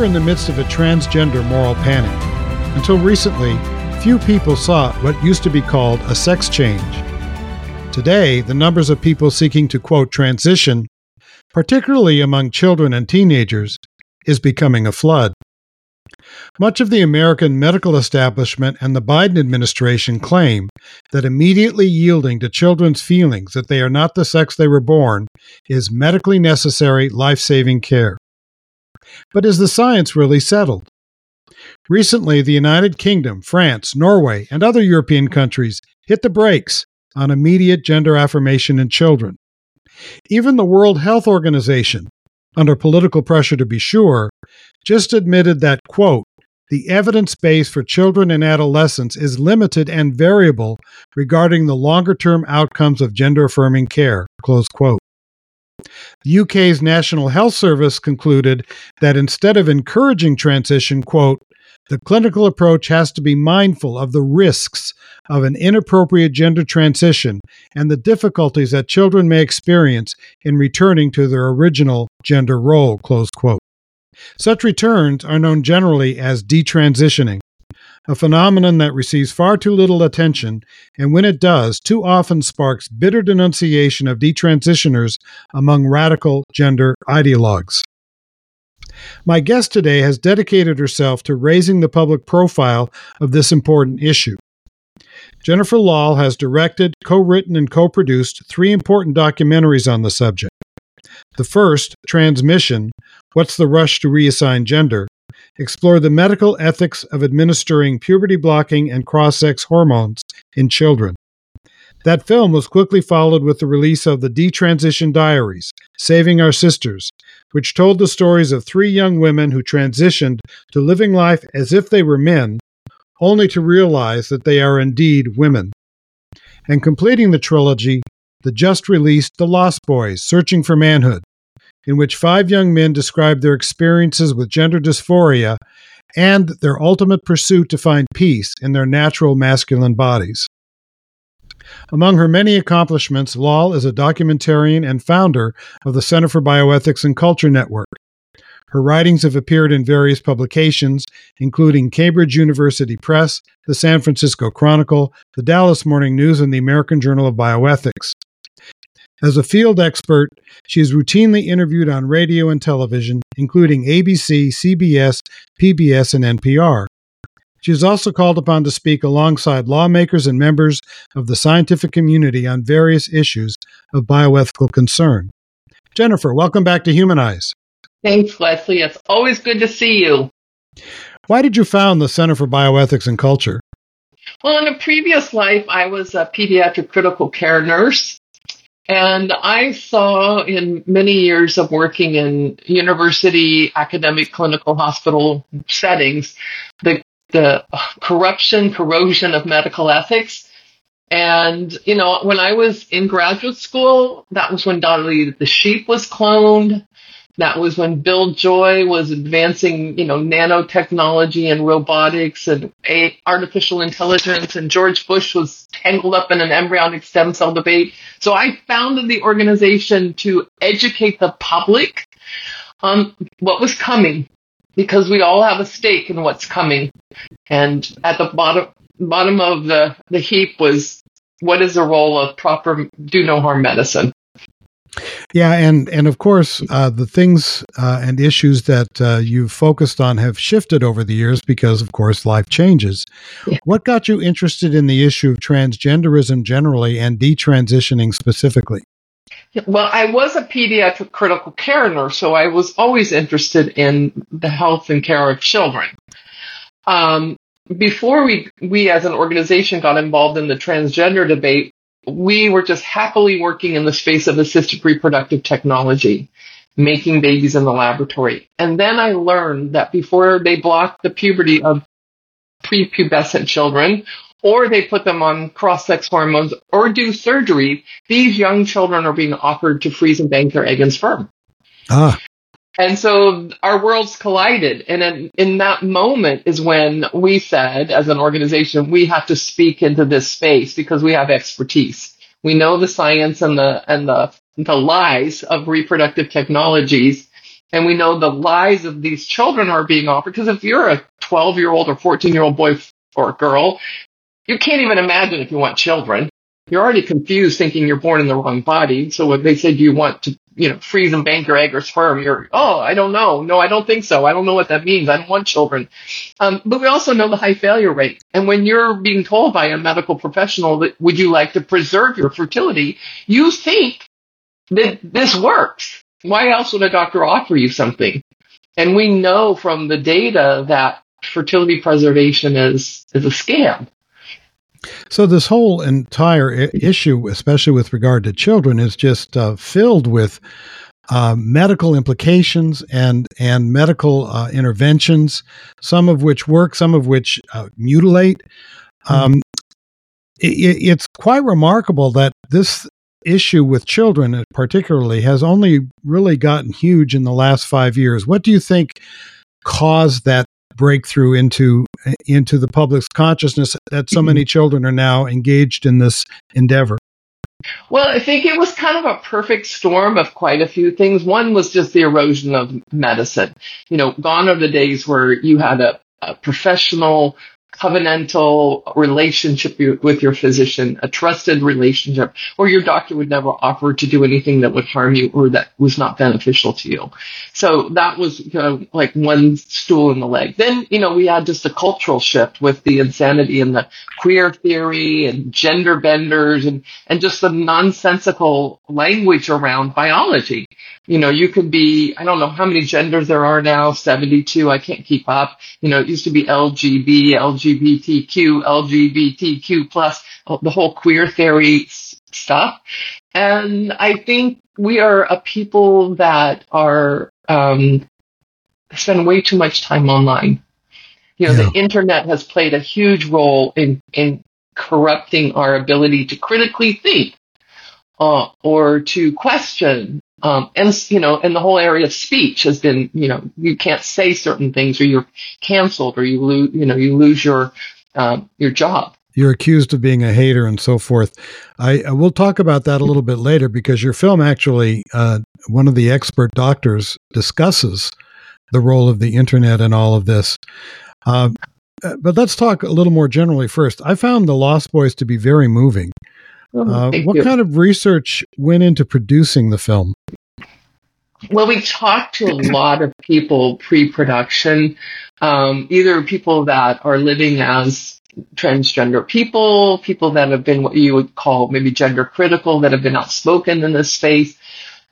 We're in the midst of a transgender moral panic. Until recently, few people sought what used to be called a sex change. Today, the numbers of people seeking to, quote, transition, particularly among children and teenagers, is becoming a flood. Much of the American medical establishment and the Biden administration claim that immediately yielding to children's feelings that they are not the sex they were born is medically necessary life saving care. But is the science really settled? Recently, the United Kingdom, France, Norway, and other European countries hit the brakes on immediate gender affirmation in children. Even the World Health Organization, under political pressure to be sure, just admitted that, quote, the evidence base for children and adolescents is limited and variable regarding the longer term outcomes of gender affirming care, close quote. The UK's National Health Service concluded that instead of encouraging transition, quote, the clinical approach has to be mindful of the risks of an inappropriate gender transition and the difficulties that children may experience in returning to their original gender role, close quote. Such returns are known generally as detransitioning a phenomenon that receives far too little attention, and when it does, too often sparks bitter denunciation of detransitioners among radical gender ideologues. My guest today has dedicated herself to raising the public profile of this important issue. Jennifer Lahl has directed, co written, and co produced three important documentaries on the subject. The first, Transmission What's the Rush to Reassign Gender, explore the medical ethics of administering puberty blocking and cross sex hormones in children. That film was quickly followed with the release of the Detransition Diaries, Saving Our Sisters, which told the stories of three young women who transitioned to living life as if they were men, only to realize that they are indeed women. And completing the trilogy, the just released The Lost Boys Searching for Manhood, in which five young men describe their experiences with gender dysphoria and their ultimate pursuit to find peace in their natural masculine bodies. Among her many accomplishments, Lahl is a documentarian and founder of the Center for Bioethics and Culture Network. Her writings have appeared in various publications, including Cambridge University Press, the San Francisco Chronicle, the Dallas Morning News, and the American Journal of Bioethics. As a field expert, she is routinely interviewed on radio and television, including ABC, CBS, PBS, and NPR. She is also called upon to speak alongside lawmakers and members of the scientific community on various issues of bioethical concern. Jennifer, welcome back to Humanize. Thanks, Wesley. It's always good to see you. Why did you found the Center for Bioethics and Culture? Well, in a previous life, I was a pediatric critical care nurse and I saw in many years of working in university academic clinical hospital settings the, the corruption, corrosion of medical ethics. And, you know, when I was in graduate school, that was when Dolly the sheep was cloned. That was when Bill Joy was advancing, you know, nanotechnology and robotics and artificial intelligence, and George Bush was tangled up in an embryonic stem cell debate. So I founded the organization to educate the public on what was coming, because we all have a stake in what's coming. And at the bottom bottom of the, the heap was what is the role of proper do no harm medicine? Yeah, and and of course, uh, the things uh, and issues that uh, you've focused on have shifted over the years because, of course, life changes. Yeah. What got you interested in the issue of transgenderism generally and detransitioning specifically? Well, I was a pediatric critical care nurse, so I was always interested in the health and care of children. Um, before we we as an organization got involved in the transgender debate, we were just happily working in the space of assisted reproductive technology, making babies in the laboratory. And then I learned that before they block the puberty of prepubescent children, or they put them on cross-sex hormones, or do surgery, these young children are being offered to freeze and bank their egg and sperm. Ah. And so our worlds collided. And in, in, that moment is when we said, as an organization, we have to speak into this space because we have expertise. We know the science and the, and the, the lies of reproductive technologies. And we know the lies of these children are being offered. Because if you're a 12 year old or 14 year old boy or girl, you can't even imagine if you want children. You're already confused thinking you're born in the wrong body. So when they said you want to you know, freeze and bank your egg or sperm. You're, oh, I don't know. No, I don't think so. I don't know what that means. I don't want children. Um, but we also know the high failure rate. And when you're being told by a medical professional that would you like to preserve your fertility, you think that this works. Why else would a doctor offer you something? And we know from the data that fertility preservation is, is a scam. So this whole entire I- issue, especially with regard to children, is just uh, filled with uh, medical implications and and medical uh, interventions, some of which work, some of which uh, mutilate. Mm-hmm. Um, it, it's quite remarkable that this issue with children, particularly, has only really gotten huge in the last five years. What do you think caused that breakthrough into into the public's consciousness that so many mm-hmm. children are now engaged in this endeavor? Well, I think it was kind of a perfect storm of quite a few things. One was just the erosion of medicine. You know, gone are the days where you had a, a professional covenantal relationship with your physician, a trusted relationship where your doctor would never offer to do anything that would harm you or that was not beneficial to you. So that was you know, like one stool in the leg. Then, you know, we had just a cultural shift with the insanity and the queer theory and gender benders and, and just the nonsensical language around biology you know, you could be, I don't know how many genders there are now, 72, I can't keep up. You know, it used to be LGB, LGBTQ, LGBTQ plus, the whole queer theory stuff. And I think we are a people that are, um, spend way too much time online. You know, yeah. the internet has played a huge role in, in corrupting our ability to critically think uh, or to question um, and, you know, and the whole area of speech has been, you know, you can't say certain things or you're canceled or you lose, you know, you lose your, um, your job. You're accused of being a hater and so forth. I, I will talk about that a little bit later because your film actually, uh, one of the expert doctors discusses the role of the internet and all of this. Uh, but let's talk a little more generally first. I found The Lost Boys to be very moving. Oh, uh, what you. kind of research went into producing the film? Well, we talked to a lot of people pre-production, um, either people that are living as transgender people, people that have been what you would call maybe gender critical, that have been outspoken in this space.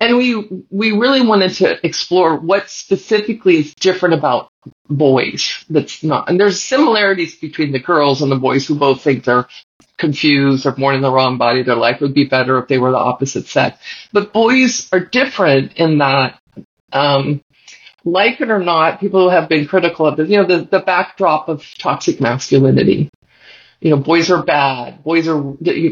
And we, we really wanted to explore what specifically is different about boys that's not, and there's similarities between the girls and the boys who both think they're confused or born in the wrong body. Their life would be better if they were the opposite sex. But boys are different in that, um, like it or not, people have been critical of this, you know, the, the backdrop of toxic masculinity. You know, boys are bad. Boys are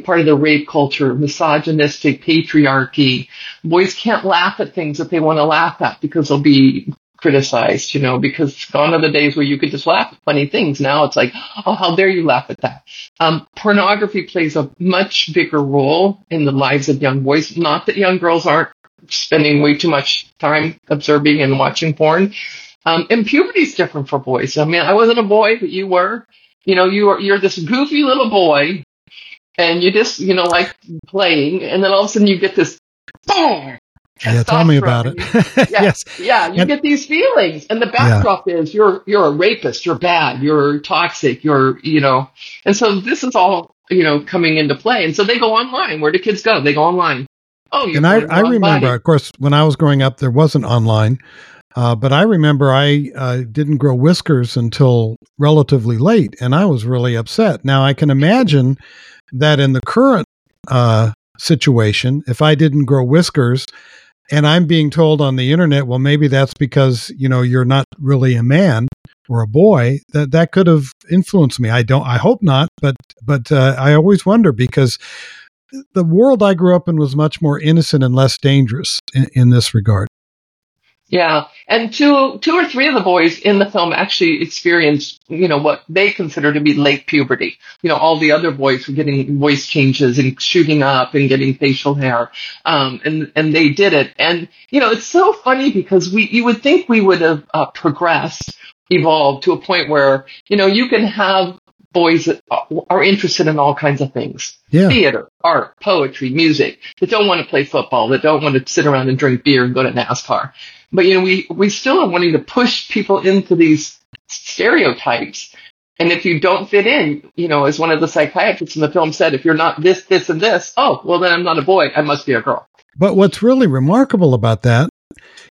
part of the rape culture, misogynistic patriarchy. Boys can't laugh at things that they want to laugh at because they'll be criticized, you know, because gone are the days where you could just laugh at funny things. Now it's like, oh, how dare you laugh at that? Um, pornography plays a much bigger role in the lives of young boys. Not that young girls aren't spending way too much time observing and watching porn. Um, and puberty is different for boys. I mean, I wasn't a boy, but you were. You know, you are, you're this goofy little boy and you just, you know, like playing, and then all of a sudden you get this boom. Yeah, tell me about it. yeah, yes. Yeah, you And- get these feelings. And the backdrop is you're you're a rapist, you're bad, you're toxic, you're you know and so this is all, you know, coming into play. And so they go online. Where do kids go? They go online. Oh, you're and I, I remember, body. of course, when I was growing up, there wasn't online, uh, but I remember I uh, didn't grow whiskers until relatively late, and I was really upset. Now I can imagine that in the current uh, situation, if I didn't grow whiskers, and I'm being told on the internet, well, maybe that's because you know you're not really a man or a boy. That that could have influenced me. I don't. I hope not, but but uh, I always wonder because the world I grew up in was much more innocent and less dangerous in, in this regard. Yeah, and two, two or three of the boys in the film actually experienced, you know, what they consider to be late puberty. You know, all the other boys were getting voice changes and shooting up and getting facial hair, um, and and they did it. And you know, it's so funny because we, you would think we would have uh, progressed, evolved to a point where you know you can have boys that are interested in all kinds of things Yeah, theater, art, poetry, music, that don't want to play football, that don't want to sit around and drink beer and go to NASCAR. But you know, we, we still are wanting to push people into these stereotypes. And if you don't fit in, you know, as one of the psychiatrists in the film said, if you're not this, this, and this, oh, well then I'm not a boy, I must be a girl. but what's really remarkable about that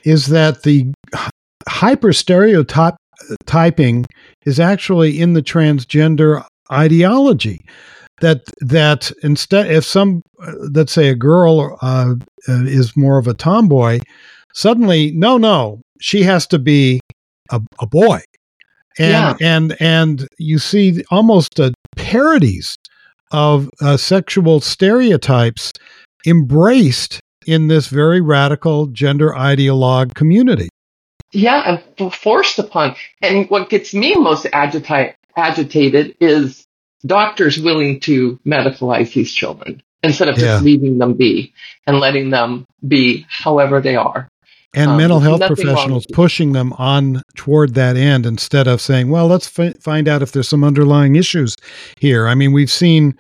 is that the hyper stereotype typing is actually in the transgender ideology. That that instead, if some, let's say, a girl uh, uh, is more of a tomboy, suddenly, no, no, she has to be a, a boy, and Yeah. and and you see almost uh, parodies of uh, sexual stereotypes embraced in this very radical gender ideologue community. Yeah, and f- forced upon. And what gets me most agita- agitated is doctors willing to medicalize these children instead of Yeah. just leaving them be and letting them be however they are. and Um, mental health professionals pushing them on toward that end instead of saying, well, let's fi- find out if there's some underlying issues here. I mean, we've seen,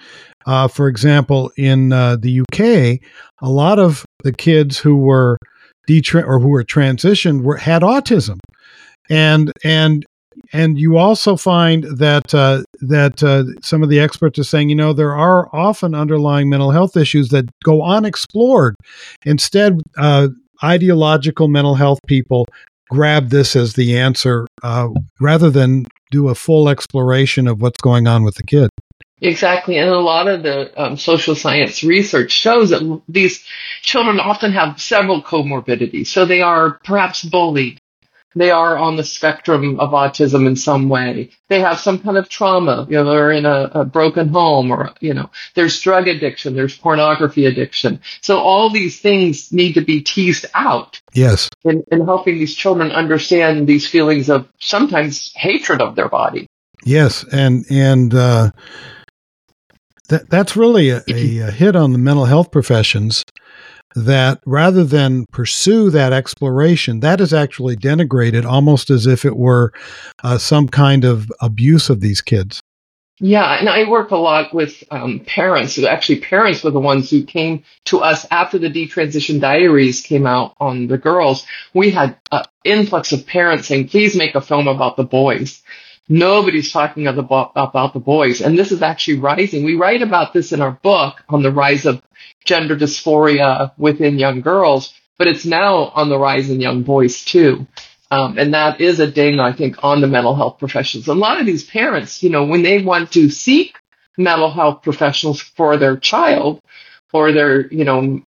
uh, for example, in uh, the UK, a lot of the kids who were detra- or who were transitioned were had autism, and and and you also find that uh, that uh, some of the experts are saying, you know, there are often underlying mental health issues that go unexplored. Instead, uh, ideological mental health people grab this as the answer uh, rather than do a full exploration of what's going on with the kid. Exactly. And a lot of the um, social science research shows that these children often have several comorbidities. So they are perhaps bullied. They are on the spectrum of autism in some way. They have some kind of trauma. You know, they're in a, a broken home or, you know, there's drug addiction, there's pornography addiction. So all these things need to be teased out Yes. in, in helping these children understand these feelings of sometimes hatred of their body. Yes, and and uh, that that's really a, a, a hit on the mental health professions. That rather than pursue that exploration, that is actually denigrated, almost as if it were uh, some kind of abuse of these kids. Yeah, and I work a lot with um, parents. who Actually, parents were the ones who came to us after the detransition diaries came out on the girls. We had an influx of parents saying, "Please make a film about the boys." Nobody's talking about the boys, and this is actually rising. We write about this in our book on the rise of gender dysphoria within young girls, but it's now on the rise in young boys too. Um, and that is a ding, I think, on the mental health professionals. A lot of these parents, you know, when they want to seek mental health professionals for their child or their, you know,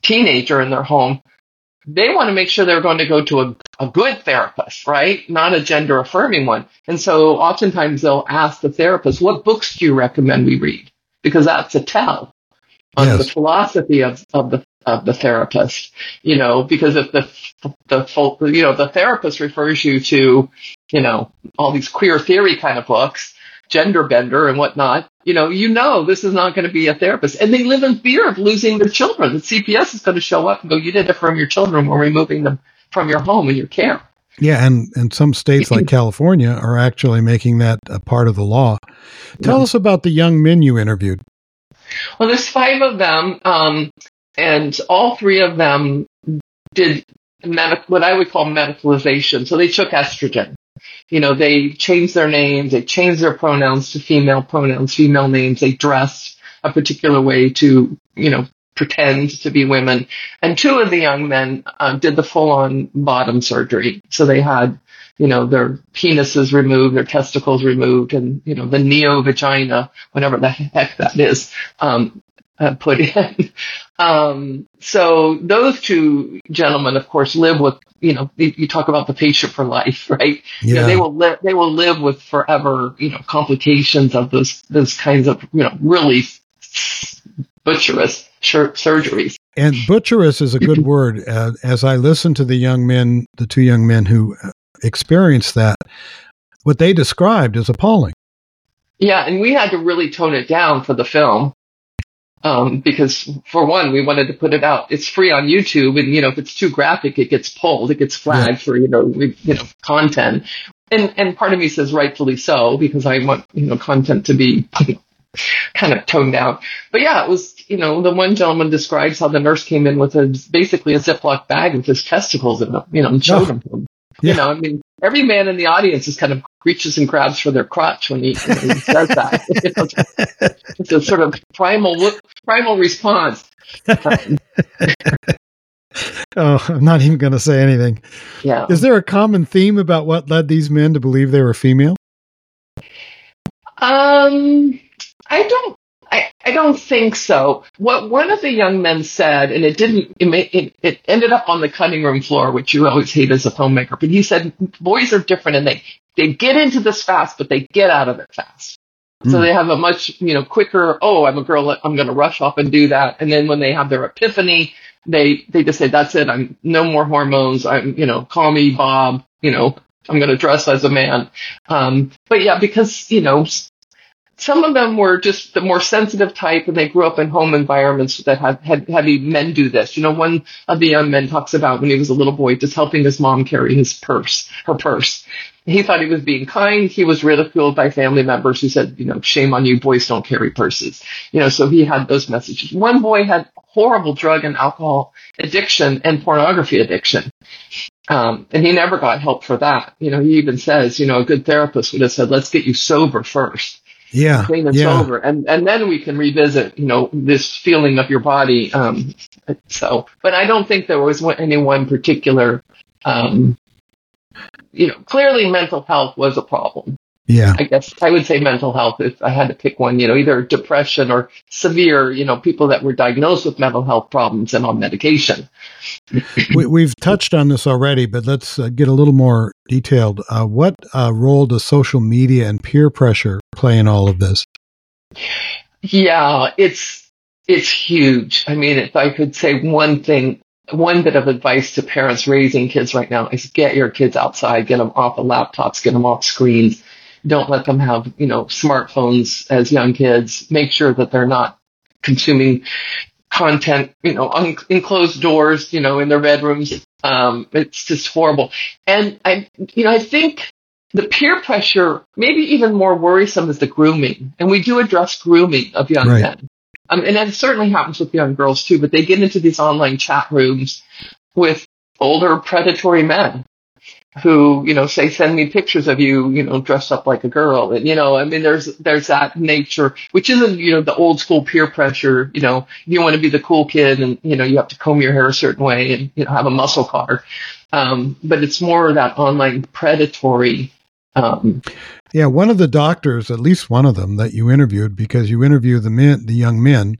teenager in their home, they want to make sure they're going to go to a, a good therapist, right? Not a gender affirming one. And so oftentimes they'll ask the therapist, what books do you recommend we read? Because that's a tell on Yes. the philosophy of, of the of the therapist, you know, because if the the you know the therapist refers you to, you know, all these queer theory kind of books, gender bender and whatnot, you know, you know this is not going to be a therapist, and they live in fear of losing their children. The CPS is going to show up and go, "You did it from your children. We're removing them from your home and your care." Yeah, and and some states like California are actually making that a part of the law. Tell Yeah. us about the young men you interviewed. Well, there's five of them, um, and all three of them did what I would call medicalization. So they took estrogen. You know, they changed their names, they changed their pronouns to female pronouns, female names, they dressed a particular way to, you know, pretend to be women. And two of the young men uh, did the full on bottom surgery. So they had, you know, their penises removed, their testicles removed, and, you know, the neo vagina, whatever the heck that is, um, uh, put in. um, so those two gentlemen, of course, live with, you know, you talk about the patient for life, right? Yeah. You know, they will live, they will live with forever, you know, complications of those, those kinds of, you know, really butcherous surgeries. And butcherous is a good word. Uh, as I listen to the young men, the two young men who uh, experienced that, what they described is appalling. Yeah, and we had to really tone it down for the film. Um, because for one, we wanted to put it out. It's free on YouTube, and you know, if it's too graphic, it gets pulled. It gets flagged yeah. for you know, you know, content. And and part of me says rightfully so because I want you know content to be kind of toned down. But yeah, it was, you know, the one gentleman describes how the nurse came in with a, basically a Ziploc bag with his testicles in them, you know, and showed them. Yeah. You know, I mean, every man in the audience is kind of reaches and grabs for their crotch when he, when he says that. it's a sort of primal, primal response. oh, I'm not even going to say anything. Yeah. Is there a common theme about what led these men to believe they were female? Um, I don't. I, I don't think so. What one of the young men said, and it didn't, it, it, it ended up on the cutting room floor, which you always hate as a filmmaker, but he said boys are different and they, they get into this fast, but they get out of it fast. Mm. So hmm. they have a much, you know, quicker, oh, I'm a girl, I'm going to rush off and do that. And then when they have their epiphany, they, they just say, that's it. I'm no more hormones. I'm, you know, call me Bob, you know, I'm going to dress as a man. Um, but yeah, because, you know, some of them were just the more sensitive type and they grew up in home environments that had, had heavy men do this. You know, one of the young men talks about when he was a little boy just helping his mom carry his purse, her purse. He thought he was being kind. He was ridiculed by family members who said, you know, shame on you, boys don't carry purses. You know, so he had those messages. One boy had horrible drug and alcohol addiction and pornography addiction. Um, and he never got help for that. You know, he even says, you know, a good therapist would have said, let's get you sober first yeah, clean and yeah. sober, and and then we can revisit, you know, this feeling of your body. Um, so, but I don't think there was any one particular, um, you know, clearly mental health was a problem. Yeah. I guess I would say mental health if I had to pick one, you know, either depression or severe, you know, people that were diagnosed with mental health problems and on medication. we, have touched on this already, but let's uh, get a little more detailed. Uh, what uh, role does social media and peer pressure play in all of this? Yeah, it's it's huge. I mean, if I could say one thing, one bit of advice to parents raising kids right now is get your kids outside, get them off of laptops, get them off screens don't let them have, you know, smartphones as young kids. Make sure that they're not consuming content, you know, un- in closed doors, you know, in their bedrooms. Um, it's just horrible. And I, you know, I think the peer pressure, maybe even more worrisome is the grooming. And we do address grooming of young right. men. Um, and that certainly happens with young girls too, but they get into these online chat rooms with older predatory men who, you know, say, send me pictures of you, you know, dressed up like a girl. And, you know, I mean, there's, there's that nature, which isn't, you know, the old school peer pressure, you know, you want to be the cool kid and, you know, you have to comb your hair a certain way and, you know, have a muscle car. Um, but it's more that online predatory, um, yeah, one of the doctors, at least one of them that you interviewed, because you interview the men, the young men,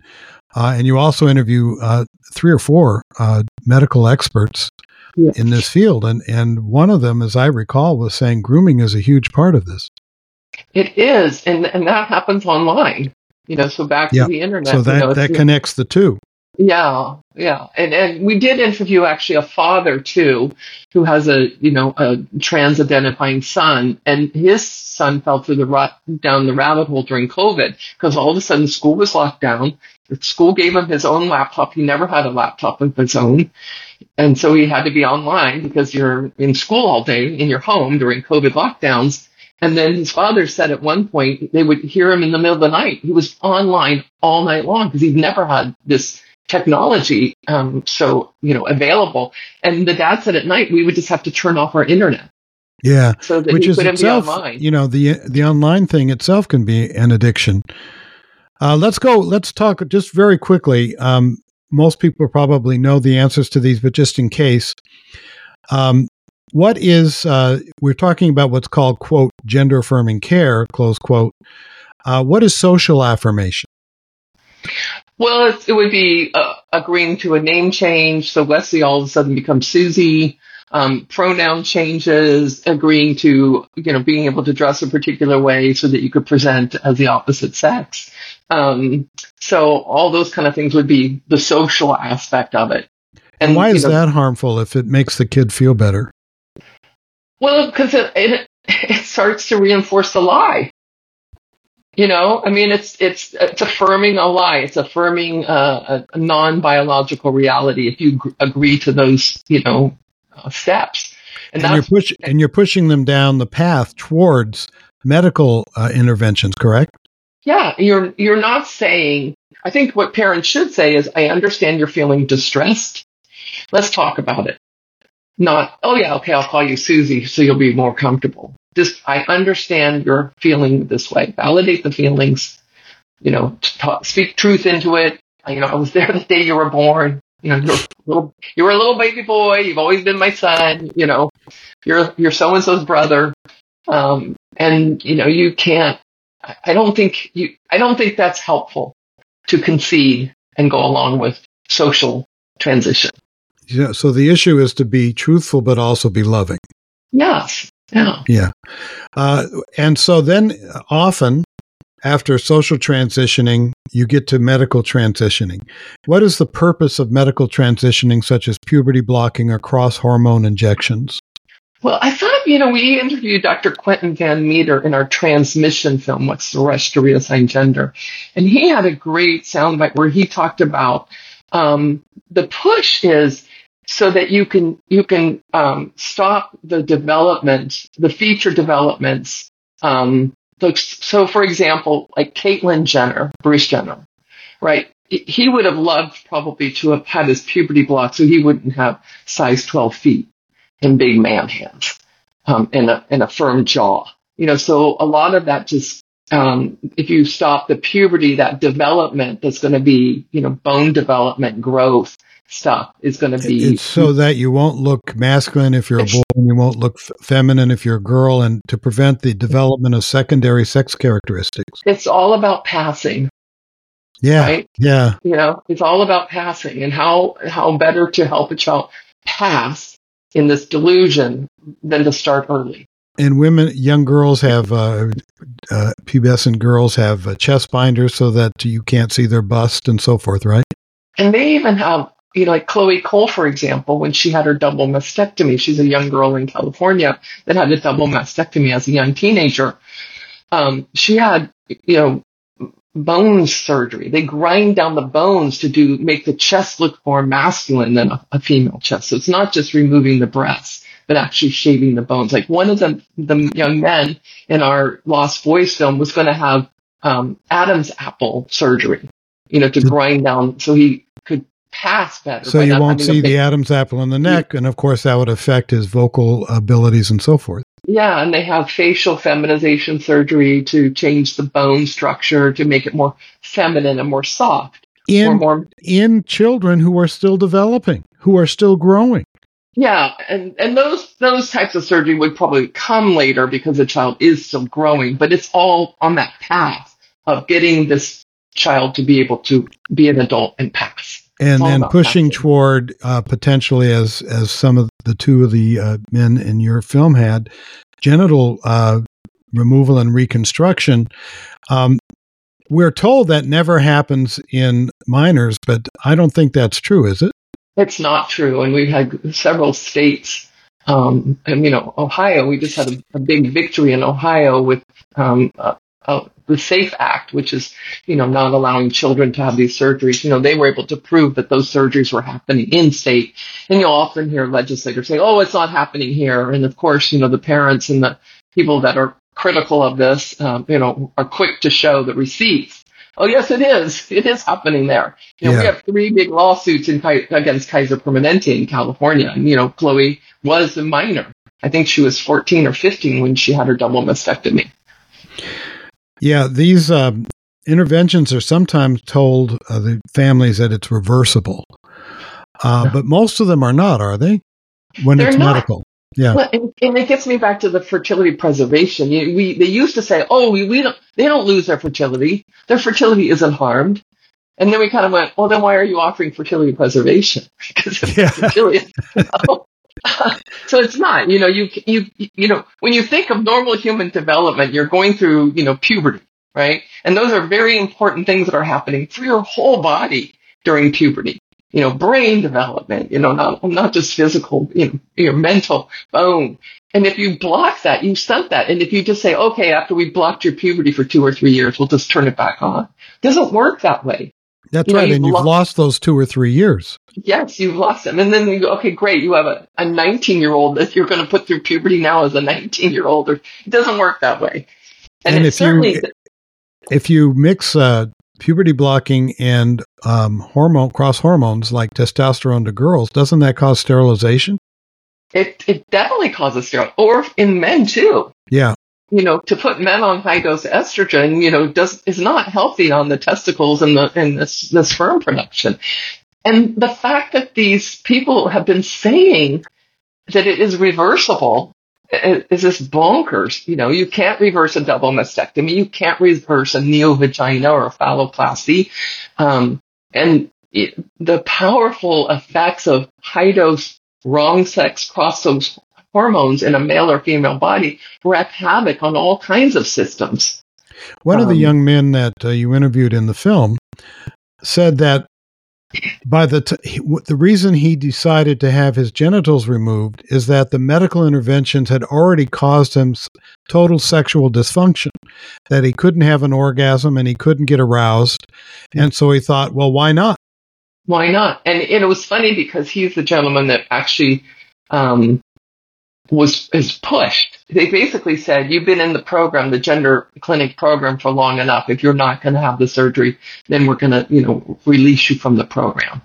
uh, and you also interview uh, three or four uh, medical experts in this field. And, and one of them, as I recall, was saying grooming is a huge part of this. It is. And, and that happens online. You know, so back to the internet. So that, you know, that connects the two. Yeah, yeah. And and we did interview actually a father too, who has a you know a trans identifying son, and his son fell through the rut down the rabbit hole during COVID because all of a sudden school was locked down. The school gave him his own laptop. He never had a laptop of his own. And so he had to be online because you're in school all day in your home during COVID lockdowns. And then his father said at one point they would hear him in the middle of the night. He was online all night long because he'd never had this technology um, so you know available. And the dad said at night we would just have to turn off our internet. Yeah, so which is itself, you know, the the online thing itself can be an addiction. Uh, let's go. Let's talk just very quickly. Um, most people probably know the answers to these, but just in case, um, what is uh, we're talking about what's called quote gender affirming care close quote. Uh, what is social affirmation? Well, it, would be uh, agreeing to a name change. So Wesley all of a sudden becomes Susie. Um, pronoun changes, agreeing to, you know, being able to dress a particular way so that you could present as the opposite sex. Um, so all those kind of things would be the social aspect of it. And, and why is know, that harmful if it makes the kid feel better? Well, because it, it, it starts to reinforce the lie. You know, I mean, it's it's it's affirming a lie. It's affirming uh, a, a non-biological reality if you g- agree to those, you know, uh, steps. And, and you're push and you're pushing them down the path towards medical uh, interventions, correct? Yeah, you're you're not saying. I think what parents should say is, "I understand you're feeling distressed. Let's talk about it." Not, "Oh yeah, okay, I'll call you Susie, so you'll be more comfortable." Just, I understand you're feeling this way. Validate the feelings. You know, talk, speak truth into it. You know, I was there the day you were born. You know, you're a little, you were a little baby boy. You've always been my son. You know, you're you're so and so's brother. Um, and you know, you can't. I don't think you. I don't think that's helpful to concede and go along with social transition. Yeah. So the issue is to be truthful, but also be loving. Yes. Yeah. Yeah. Uh, and so then often after social transitioning, you get to medical transitioning. What is the purpose of medical transitioning, such as puberty blocking or cross hormone injections? Well, I thought, you know, we interviewed Dr. Quentin Van Meter in our transmission film, What's the Rush to Reassign Gender? And he had a great soundbite where he talked about um, the push is so that you can you can um, stop the development, the feature developments. Um, so, so, for example, like Caitlyn Jenner, Bruce Jenner, right? He would have loved probably to have had his puberty blocked so he wouldn't have size 12 feet and big man hands um, and, a, and a firm jaw. You know, so a lot of that just um, if you stop the puberty, that development that's going to be, you know, bone development, growth, stuff is going to be it's so that you won't look masculine if you're a boy and you won't look f- feminine if you're a girl and to prevent the development of secondary sex characteristics it's all about passing yeah right? yeah you know it's all about passing and how how better to help a child pass in this delusion than to start early and women young girls have uh, uh, pubescent girls have uh, chest binders so that you can't see their bust and so forth right and they even have you know, like Chloe Cole, for example, when she had her double mastectomy, she's a young girl in California that had a double mastectomy as a young teenager. Um, she had, you know, bone surgery. They grind down the bones to do, make the chest look more masculine than a, a female chest. So it's not just removing the breasts, but actually shaving the bones. Like one of the, the young men in our Lost Boys film was going to have, um, Adam's apple surgery, you know, to grind down so he could pass better. So you won't see the Adam's apple in the neck, and of course that would affect his vocal abilities and so forth. Yeah, and they have facial feminization surgery to change the bone structure to make it more feminine and more soft. In, more, in children who are still developing, who are still growing. Yeah, and, and those those types of surgery would probably come later because the child is still growing, but it's all on that path of getting this child to be able to be an adult and pass and then pushing toward uh, potentially as as some of the two of the uh, men in your film had genital uh, removal and reconstruction. Um, we're told that never happens in minors, but I don't think that's true, is it? It's not true, and we've had several states. Um, and you know, Ohio, we just had a, a big victory in Ohio with um, uh, the SAFE Act, which is, you know, not allowing children to have these surgeries, you know, they were able to prove that those surgeries were happening in state. And you'll often hear legislators say, oh, it's not happening here. And of course, you know, the parents and the people that are critical of this, um, you know, are quick to show the receipts. Oh yes, it is. It is happening there. You know, Yeah. we have three big lawsuits in, against Kaiser Permanente in California. And, you know, Chloe was a minor. I think she was 14 or 15 when she had her double mastectomy. Yeah, these um, interventions are sometimes told uh, the families that it's reversible, uh, but most of them are not, are they? When They're it's not. medical. Yeah. Well, and, and it gets me back to the fertility preservation. You, we they used to say, "Oh, we, we don't they don't lose their fertility. Their fertility isn't harmed." And then we kind of went, "Well, then why are you offering fertility preservation?" because Yeah. fertility. so it's not. You know, you you you know when you think of normal human development, you're going through you know puberty, right? And those are very important things that are happening for your whole body during puberty you know, brain development, you know, not, not just physical, you know, your mental bone. And if you block that, you stunt that. And if you just say, okay, after we blocked your puberty for two or three years, we'll just turn it back on. It doesn't work that way. That's You know, right. you've and you've lo- lost those two or three years. Yes, you've lost them. And then you go, okay, great. You have a, a 19 year old that you're going to put through puberty now as a 19 year old. It doesn't work that way. And, And if you- certainly, If you mix uh, puberty blocking and um, hormone cross hormones like testosterone to girls, doesn't that cause sterilization? it, it definitely causes steroid or in men too. Yeah. You know, to put men on high dose estrogen, you know, does is not healthy on the testicles and the and this the sperm production. And the fact that these people have been saying that it is reversible is just bonkers. You know, you can't reverse a double mastectomy, you can't reverse a neovagina or a phalloplasty, um, and it, the powerful effects of high dose wrong sex cross hormones in a male or female body wreak havoc on all kinds of systems. One of the Um, young men that uh, you interviewed in the film said that by the t- he, w- the reason he decided to have his genitals removed is that the medical interventions had already caused him s- total sexual dysfunction, that he couldn't have an orgasm and he couldn't get aroused, and so he thought, well, why not? Why not? And, and it was funny because he's the gentleman that actually um, was is pushed. They basically said, "You've been in the program, the gender clinic program, for long enough. If you're not going to have the surgery, then we're going to, you know, release you from the program."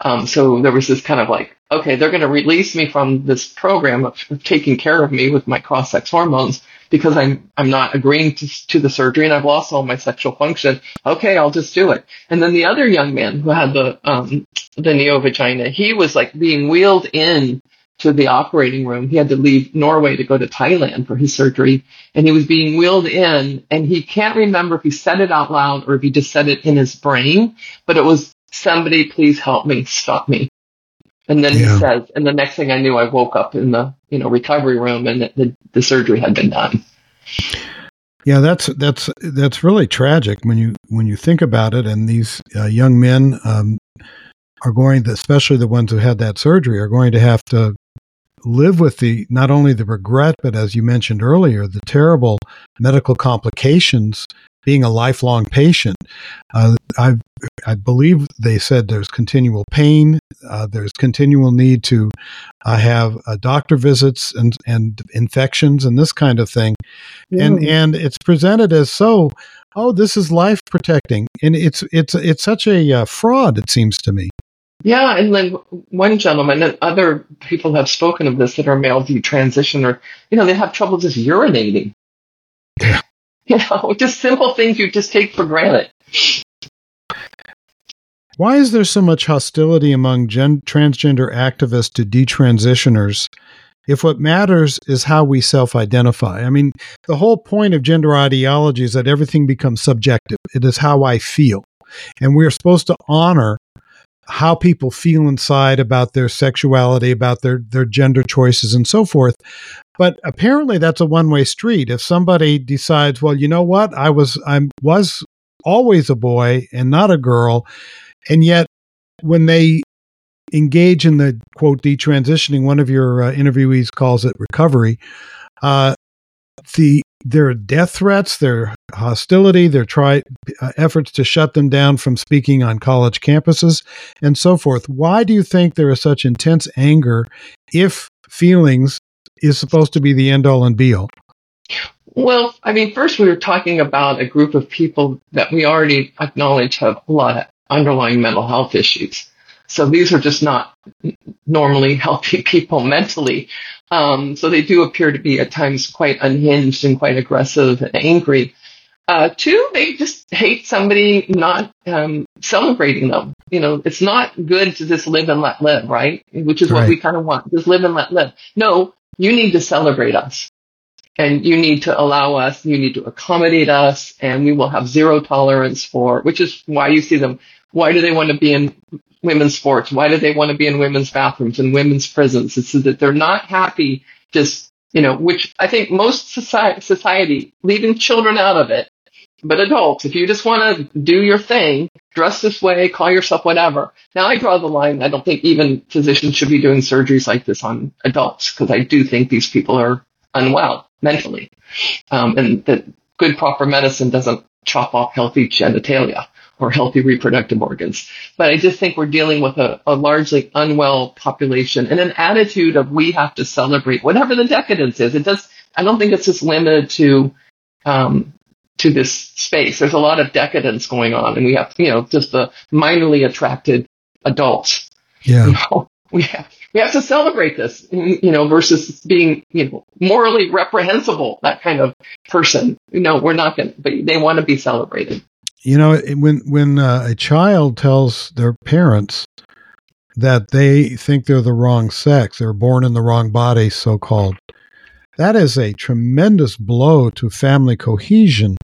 Um, so there was this kind of like, okay, they're going to release me from this program of, of taking care of me with my cross-sex hormones because I'm I'm not agreeing to, to the surgery and I've lost all my sexual function. Okay, I'll just do it. And then the other young man who had the um, the neovagina, he was like being wheeled in to the operating room. He had to leave Norway to go to Thailand for his surgery, and he was being wheeled in, and he can't remember if he said it out loud or if he just said it in his brain, but it was somebody please help me, stop me. And then Yeah. he says, and the next thing I knew, I woke up in the you know recovery room, and the, the, surgery had been done. Yeah, that's that's that's really tragic when you when you think about it. And these uh, young men um, are going, to, especially the ones who had that surgery, are going to have to live with the not only the regret, but as you mentioned earlier, the terrible medical complications. Being a lifelong patient, uh, I I believe they said there's continual pain, uh, there's continual need to uh, have uh, doctor visits and and infections and this kind of thing. And and it's presented as so oh this is life protecting and it's it's it's such a uh, fraud it seems to me Yeah, and then one gentleman and other people have spoken of this that are male detransition or you know, they have trouble just urinating. Yeah. You know, just simple things you just take for granted. why is there so much hostility among gen- transgender activists to detransitioners if what matters is how we self-identify i mean the whole point of gender ideology is that everything becomes subjective it is how i feel and we're supposed to honor how people feel inside about their sexuality, about their their gender choices, and so forth. But apparently, that's a one way street. If somebody decides, well, you know what, I was I was always a boy and not a girl, and yet when they engage in the quote detransitioning, one of your uh, interviewees calls it recovery. Uh, the there are death threats, there are hostility, there are try uh, efforts to shut them down from speaking on college campuses, and so forth. Why do you think there is such intense anger if feelings is supposed to be the end all and be all? Well, I mean, first we were talking about a group of people that we already acknowledge have a lot of underlying mental health issues. So these are just not normally healthy people mentally. Um, so they do appear to be at times quite unhinged and quite aggressive and angry. Uh, two, they just hate somebody not um, celebrating them. You know, it's not good to just live and let live, right? Which is right. what we kind of want. Just live and let live. No, you need to celebrate us. And you need to allow us, you need to accommodate us, and we will have zero tolerance for, which is why you see them. Why do they want to be in women's sports? Why do they want to be in women's bathrooms and women's prisons? It's so that they're not happy just, you know, which I think most society, society leaving children out of it, but adults, if you just want to do your thing, dress this way, call yourself whatever. Now I draw the line. I don't think even physicians should be doing surgeries like this on adults because I do think these people are unwell mentally. Um, and that good proper medicine doesn't chop off healthy genitalia or healthy reproductive organs. But I just think we're dealing with a, a largely unwell population and an attitude of we have to celebrate whatever the decadence is. It does, I don't think it's just limited to, um, to this space. There's a lot of decadence going on, and we have, you know, just the minorly attracted adults. Yeah. You know, we have we have to celebrate this, you know, versus being, you know, morally reprehensible, that kind of person. You know, we're not going to, but they want to be celebrated. You know, when when uh, a child tells their parents that they think they're the wrong sex, they're born in the wrong body, so called, that is a tremendous blow to family cohesion.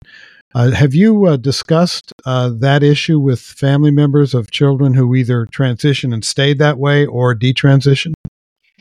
Uh, have you uh, discussed uh, that issue with family members of children who either transition and stayed that way or detransition?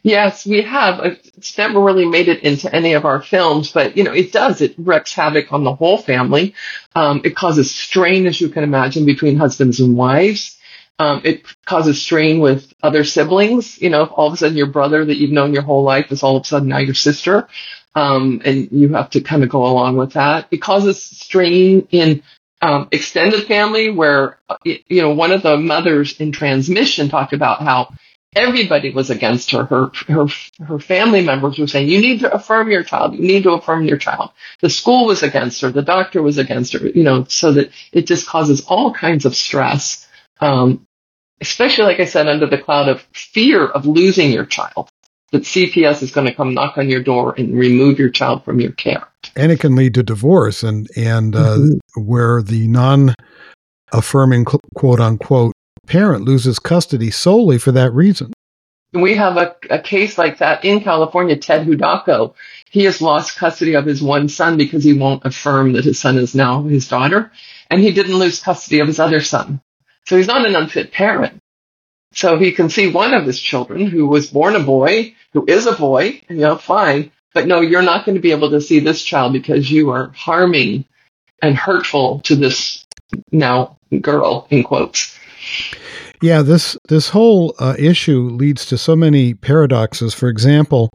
Yes, we have. It's never really made it into any of our films, but you know, it does. It wreaks havoc on the whole family. Um, it causes strain, as you can imagine, between husbands and wives. Um, it causes strain with other siblings. You know, if all of a sudden your brother that you've known your whole life is all of a sudden now your sister, um, and you have to kind of go along with that. It causes strain in um, extended family, where you know one of the mothers in Trans Mission talked about how everybody was against her. Her her her family members were saying, "You need to affirm your child. You need to affirm your child." The school was against her. The doctor was against her. You know, so that it just causes all kinds of stress um, especially, like I said, under the cloud of fear of losing your child, that CPS is going to come knock on your door and remove your child from your care. And it can lead to divorce, and and uh, mm-hmm. where the non-affirming quote unquote parent loses custody solely for that reason. We have a, a case like that in California. Ted Hudacko, he has lost custody of his one son because he won't affirm that his son is now his daughter, and he didn't lose custody of his other son. So he's not an unfit parent. So he can see one of his children who was born a boy, who is a boy, you know, fine. But no, you're not going to be able to see this child because you are harming and hurtful to this now girl in quotes. Yeah, this this whole uh, issue leads to so many paradoxes. For example,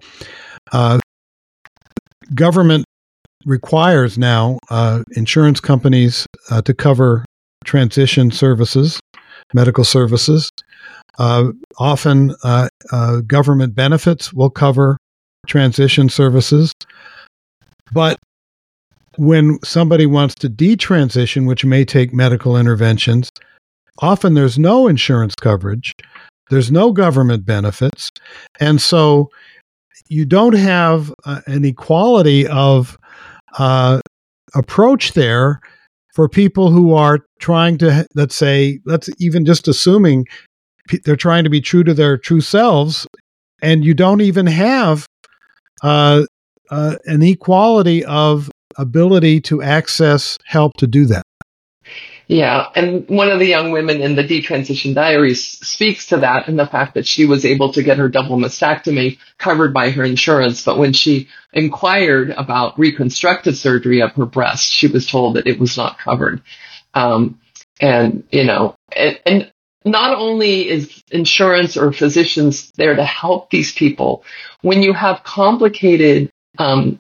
uh, government requires now uh, insurance companies uh, to cover transition services, medical services. Uh, often, uh, government benefits will cover transition services. But when somebody wants to detransition, which may take medical interventions, often there's no insurance coverage, there's no government benefits. And so you don't have uh, an equality of uh, approach there for people who are trying to, let's say, let's even just assuming they're trying to be true to their true selves, and you don't even have uh, uh, an equality of ability to access help to do that. Yeah, and one of the young women in the detransition diaries speaks to that and the fact that she was able to get her double mastectomy covered by her insurance, but when she inquired about reconstructive surgery of her breast, she was told that it was not covered. Um, and you know, and, and not only is insurance or physicians there to help these people, when you have complicated um,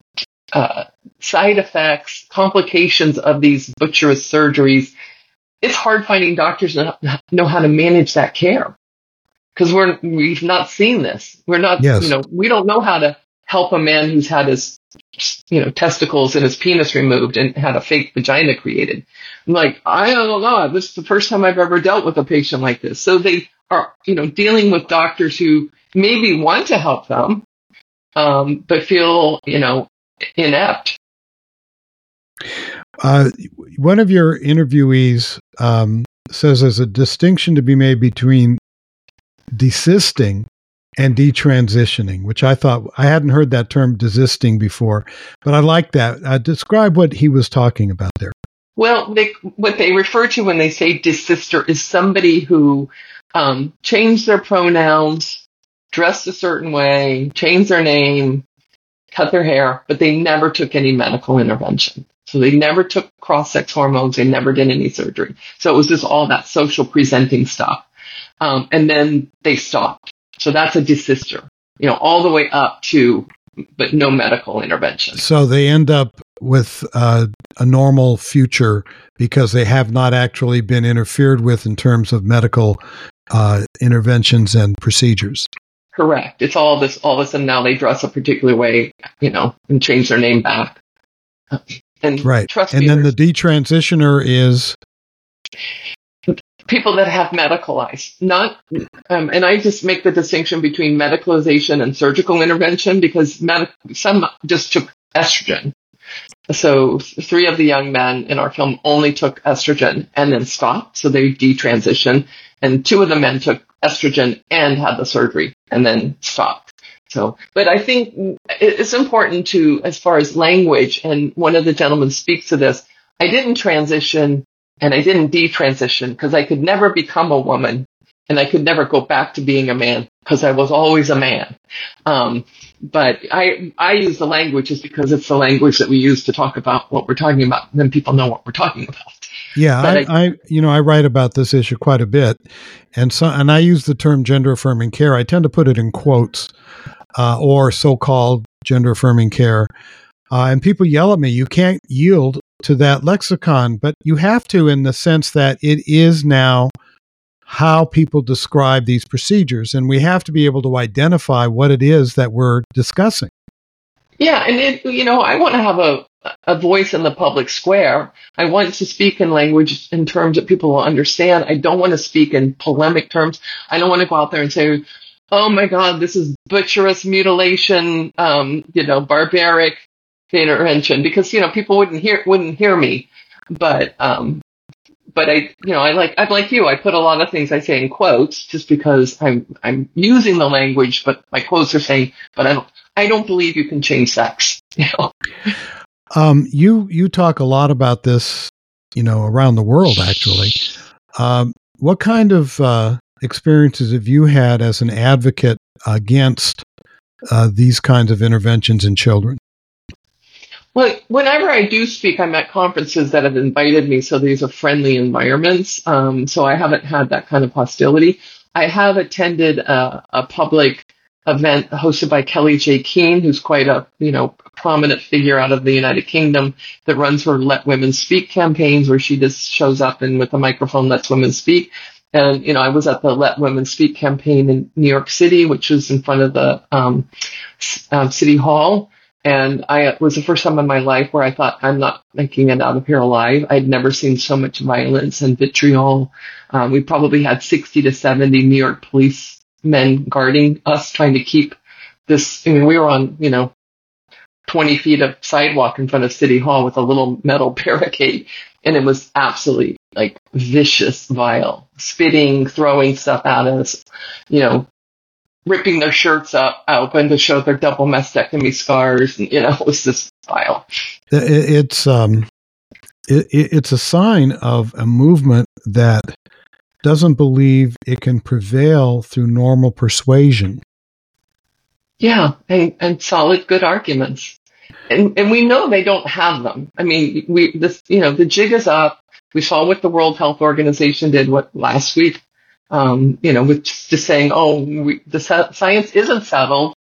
uh, side effects, complications of these butcherous surgeries, it's hard finding doctors that know how to manage that care because we're we've not seen this. We're not, yes. you know, we don't know how to help a man who's had his you know, testicles and his penis removed and had a fake vagina created. I'm like, I don't know. This is the first time I've ever dealt with a patient like this. So they are, you know, dealing with doctors who maybe want to help them, um, but feel, you know, inept. Uh, one of your interviewees um, says there's a distinction to be made between desisting and detransitioning, which I thought I hadn't heard that term desisting before, but I like that. Uh, describe what he was talking about there. Well, they, what they refer to when they say desister is somebody who um, changed their pronouns, dressed a certain way, changed their name, cut their hair, but they never took any medical intervention. So they never took cross-sex hormones. They never did any surgery. So it was just all that social presenting stuff. Um, and then they stopped. So that's a desister, you know, all the way up to, but no medical intervention. So they end up with uh, a normal future because they have not actually been interfered with in terms of medical uh, interventions and procedures. Correct. It's all this, all of a sudden now they dress a particular way, you know, and change their name back. And right. Trust and then the detransitioner is people that have medicalized, not, um, and I just make the distinction between medicalization and surgical intervention because med- some just took estrogen. So three of the young men in our film only took estrogen and then stopped. So they detransitioned and two of the men took estrogen and had the surgery and then stopped. So, but I think it's important to, as far as language, and one of the gentlemen speaks to this, I didn't transition and I didn't detransition because I could never become a woman and I could never go back to being a man because I was always a man. Um, but I I use the language just because it's the language that we use to talk about what we're talking about. And then people know what we're talking about. Yeah, I, I, I, you know I write about this issue quite a bit, and so and I use the term gender affirming care. I tend to put it in quotes uh, or so called gender affirming care. Uh, and people yell at me, you can't yield to that lexicon, but you have to in the sense that it is now how people describe these procedures. And we have to be able to identify what it is that we're discussing. Yeah, and it, you know, I want to have a a voice in the public square. I want to speak in language in terms that people will understand. I don't want to speak in polemic terms. I don't want to go out there and say, "Oh my God, this is butcherous mutilation," um, you know, barbaric intervention because you know people wouldn't hear wouldn't hear me, but um, but I you know I like I'm like you I put a lot of things I say in quotes just because I'm I'm using the language, but my quotes are saying, but I don't I don't believe you can change sex. You know. Um, you you talk a lot about this, you know, around the world actually. Um, what kind of uh, experiences have you had as an advocate against uh, these kinds of interventions in children? Well, whenever I do speak, I'm at conferences that have invited me, so these are friendly environments. Um, so I haven't had that kind of hostility. I have attended a, a public event hosted by Kellie-Jay Keen, who's quite a you know prominent figure out of the United Kingdom that runs her Let Women Speak campaigns, where she just shows up and with a microphone lets women speak. And you know, I was at the Let Women Speak campaign in New York City, which was in front of the um, um, City Hall and I it was the first time in my life where I thought I'm not making it out of here alive. I'd never seen so much violence and vitriol. Um, we probably had 60 to 70 New York policemen guarding us, trying to keep this. I mean, we were on, you know, 20 feet of sidewalk in front of City Hall with a little metal barricade, and it was absolutely like vicious, vile, spitting, throwing stuff at us, you know, ripping their shirts up open to show their double mastectomy scars. And, you know, it was just vile. It's um, it, it's a sign of a movement that doesn't believe it can prevail through normal persuasion. Yeah, and, and solid, good arguments. And, and we know they don't have them. I mean, we, this, you know, the jig is up. We saw what the World Health Organization did what last week um, you know, with just saying, oh, we, the science isn't settled.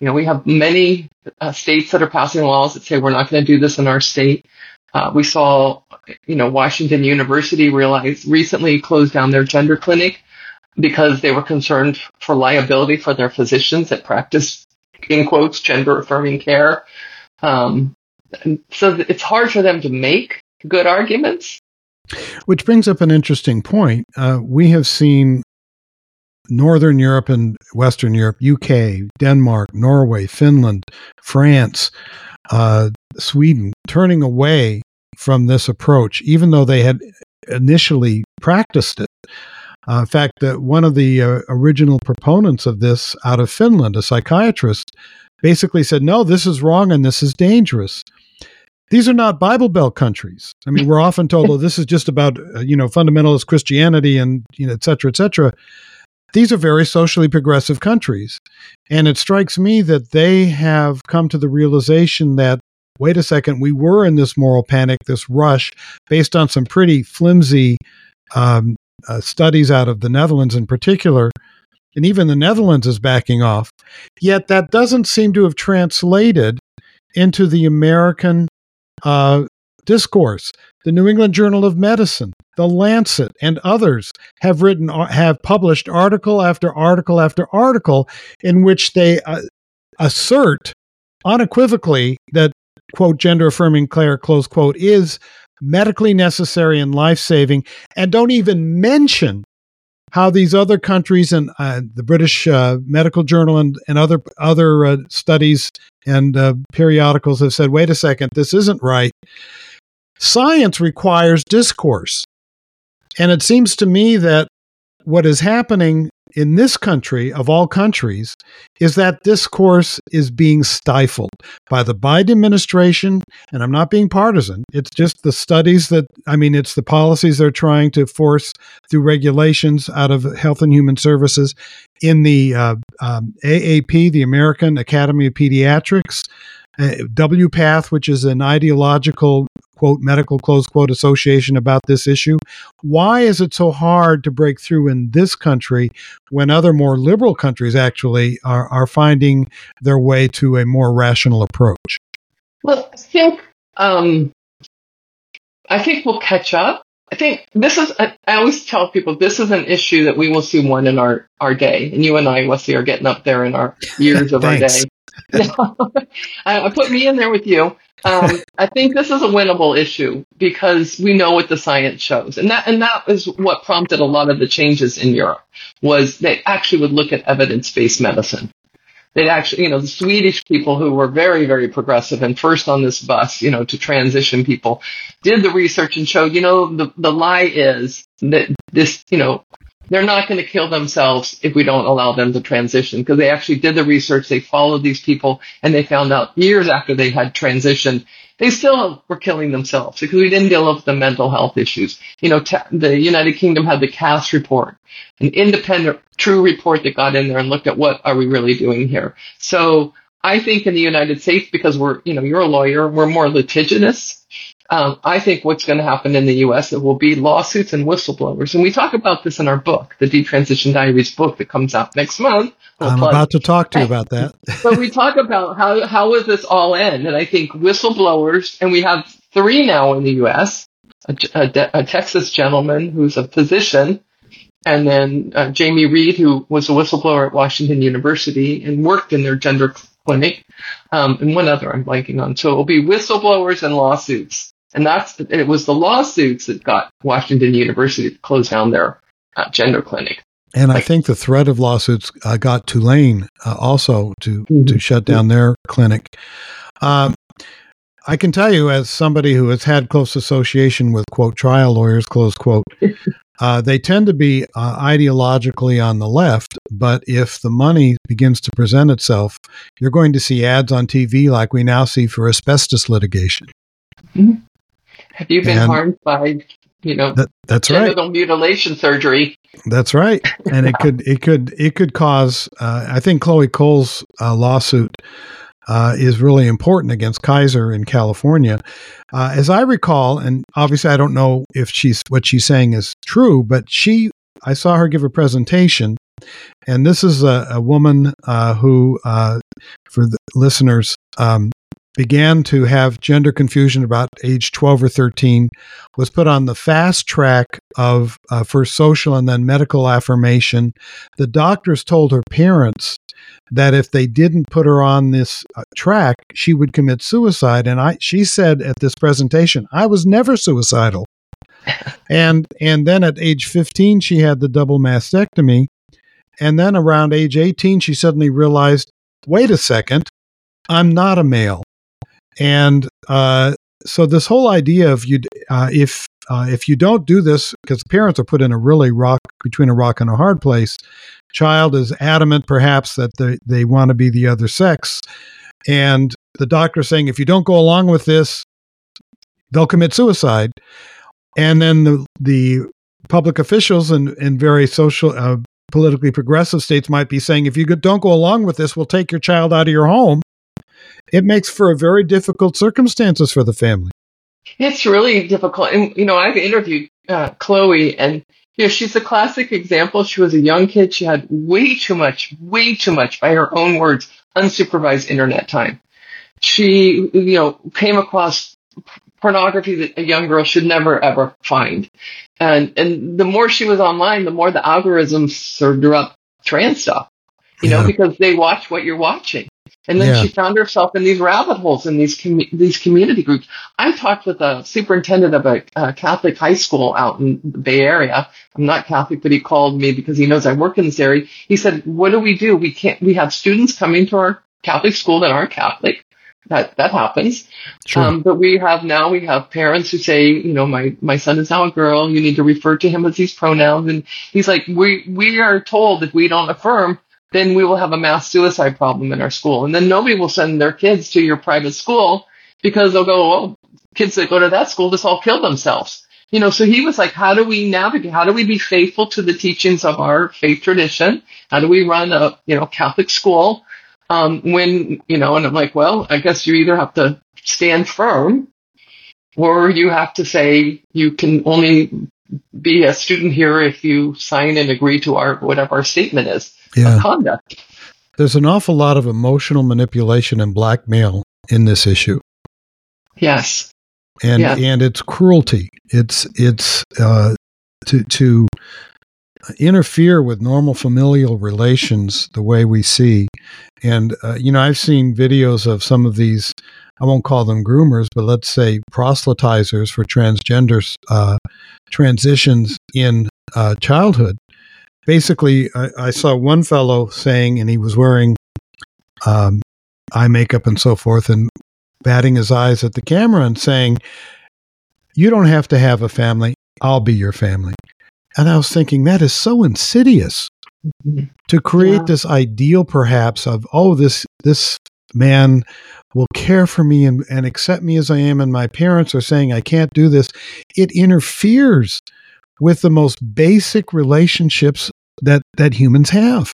You know, we have many uh, states that are passing laws that say we're not going to do this in our state. Uh, we saw, you know, Washington University realize recently closed down their gender clinic because they were concerned for liability for their physicians that practice, in quotes, gender affirming care. Um, so it's hard for them to make good arguments. Which brings up an interesting point. Uh, we have seen Northern Europe and Western Europe, UK, Denmark, Norway, Finland, France, uh, Sweden, turning away from this approach, even though they had initially practiced it. Uh, in fact, uh, one of the uh, original proponents of this out of Finland, a psychiatrist, basically said, no, this is wrong and this is dangerous. These are not Bible Belt countries. I mean, we're often told, oh, this is just about, uh, you know, fundamentalist Christianity and, you know, et cetera, et cetera. These are very socially progressive countries. And it strikes me that they have come to the realization that wait a second, we were in this moral panic, this rush, based on some pretty flimsy um, uh, studies out of the Netherlands in particular. And even the Netherlands is backing off. Yet that doesn't seem to have translated into the American uh, discourse. The New England Journal of Medicine, the Lancet, and others have written, uh, have published article after article after article in which they uh, assert unequivocally that quote, gender affirming care, close quote, is medically necessary and life saving, and don't even mention how these other countries and uh, the British uh, Medical Journal and, and other other uh, studies and uh, periodicals have said, wait a second, this isn't right. Science requires discourse. And it seems to me that what is happening in this country, of all countries, is that discourse is being stifled by the Biden administration. And I'm not being partisan. It's just the studies that, I mean, it's the policies they're trying to force through regulations out of Health and Human Services in the uh, um, AAP, the American Academy of Pediatrics. Uh, WPATH, which is an ideological quote medical close quote association about this issue. Why is it so hard to break through in this country when other more liberal countries actually are, are finding their way to a more rational approach? Well, I think um, I think we'll catch up. I think this is. I always tell people this is an issue that we will see one in our our day, and you and I, Wesley, are getting up there in our years of our day. I, put me in there with you. Um, I think this is a winnable issue because we know what the science shows, and that and that is what prompted a lot of the changes in Europe. Was they actually would look at evidence-based medicine. They'd actually, you know, the Swedish people who were very, very progressive and first on this bus, you know, to transition people, did the research and showed, you know, the the lie is that this, you know, they're not going to kill themselves if we don't allow them to transition because they actually did the research. They followed these people and they found out years after they had transitioned, they still were killing themselves because we didn't deal with the mental health issues. You know, t- the United Kingdom had the Cass report, an independent, true report that got in there and looked at what are we really doing here. So I think in the United States, because we're, you know, you're a lawyer, we're more litigious um, I think what's going to happen in the U.S. it will be lawsuits and whistleblowers, and we talk about this in our book, the Detransition Diaries book that comes out next month. We'll I'm about to talk to you about that. but we talk about how how will this all end, and I think whistleblowers, and we have three now in the U.S. A, a, a Texas gentleman who's a physician, and then uh, Jamie Reed, who was a whistleblower at Washington University and worked in their gender clinic, um, and one other I'm blanking on. So it will be whistleblowers and lawsuits. And that's, it was the lawsuits that got Washington University to close down their uh, gender clinic. And like, I think the threat of lawsuits uh, got Tulane uh, also to, mm-hmm. to shut down their clinic. Um, I can tell you, as somebody who has had close association with quote trial lawyers, close quote, uh, they tend to be uh, ideologically on the left. But if the money begins to present itself, you're going to see ads on TV like we now see for asbestos litigation. Mm-hmm. Have you been and harmed by, you know, that, that's genital right. mutilation surgery? That's right, and it could it could it could cause. Uh, I think Chloe Cole's uh, lawsuit uh, is really important against Kaiser in California. Uh, as I recall, and obviously I don't know if she's what she's saying is true, but she I saw her give a presentation, and this is a, a woman uh, who, uh, for the listeners, um, began to have gender confusion about age 12 or 13 was put on the fast track of uh, for social and then medical affirmation. The doctors told her parents that if they didn't put her on this uh, track she would commit suicide and i she said at this presentation i was never suicidal. And and then at age 15 she had the double mastectomy and then around age 18 she suddenly realized wait a second i'm not a male and uh, so this whole idea of you, uh, if uh, if you don't do this, because parents are put in a really rock between a rock and a hard place. Child is adamant, perhaps, that they, they want to be the other sex, and the doctor saying if you don't go along with this, they'll commit suicide. And then the the public officials in in very social uh, politically progressive states might be saying if you don't go along with this, we'll take your child out of your home it makes for a very difficult circumstances for the family. It's really difficult. And, you know, I've interviewed uh, Chloe and, you know, she's a classic example. She was a young kid. She had way too much, way too much, by her own words, unsupervised internet time. She, you know, came across pornography that a young girl should never ever find. And, and the more she was online, the more the algorithms served her up trans stuff, you yeah. know, because they watch what you're watching. And then yeah. she found herself in these rabbit holes in these com- these community groups. I talked with a superintendent of a, a, Catholic high school out in the Bay Area. I'm not Catholic, but he called me because he knows I work in this area. He said, "What do we do? We can't. We have students coming to our Catholic school that aren't Catholic. That that happens. Sure. Um, but we have now we have parents who say, you know, my my son is now a girl. You need to refer to him as these pronouns. And he's like, we we are told if we don't affirm, then we will have a mass suicide problem in our school. And then nobody will send their kids to your private school because they'll go, oh, kids that go to that school just all kill themselves. You know, so he was like, how do we navigate? How do we be faithful to the teachings of our faith tradition? How do we run a, you know, Catholic school? Um, when, you know, and I'm like, well, I guess you either have to stand firm or you have to say you can only be a student here if you sign and agree to our, whatever our statement is yeah. conduct. There's an awful lot of emotional manipulation and blackmail in this issue. Yes. And yes. and it's cruelty. It's it's uh, to to interfere with normal familial relations the way we see. And uh, you know, I've seen videos of some of these. I won't call them groomers, but let's say proselytizers for transgender uh, transitions in uh, childhood basically, I, I, saw one fellow saying, and he was wearing um, eye makeup and so forth, and batting his eyes at the camera and saying, You don't have to have a family. I'll be your family. And I was thinking, that is so insidious mm-hmm. to create yeah. this ideal, perhaps, of, oh, this, this man will care for me and, and accept me as I am, and my parents are saying I can't do this. It interferes with the most basic relationships that that humans have.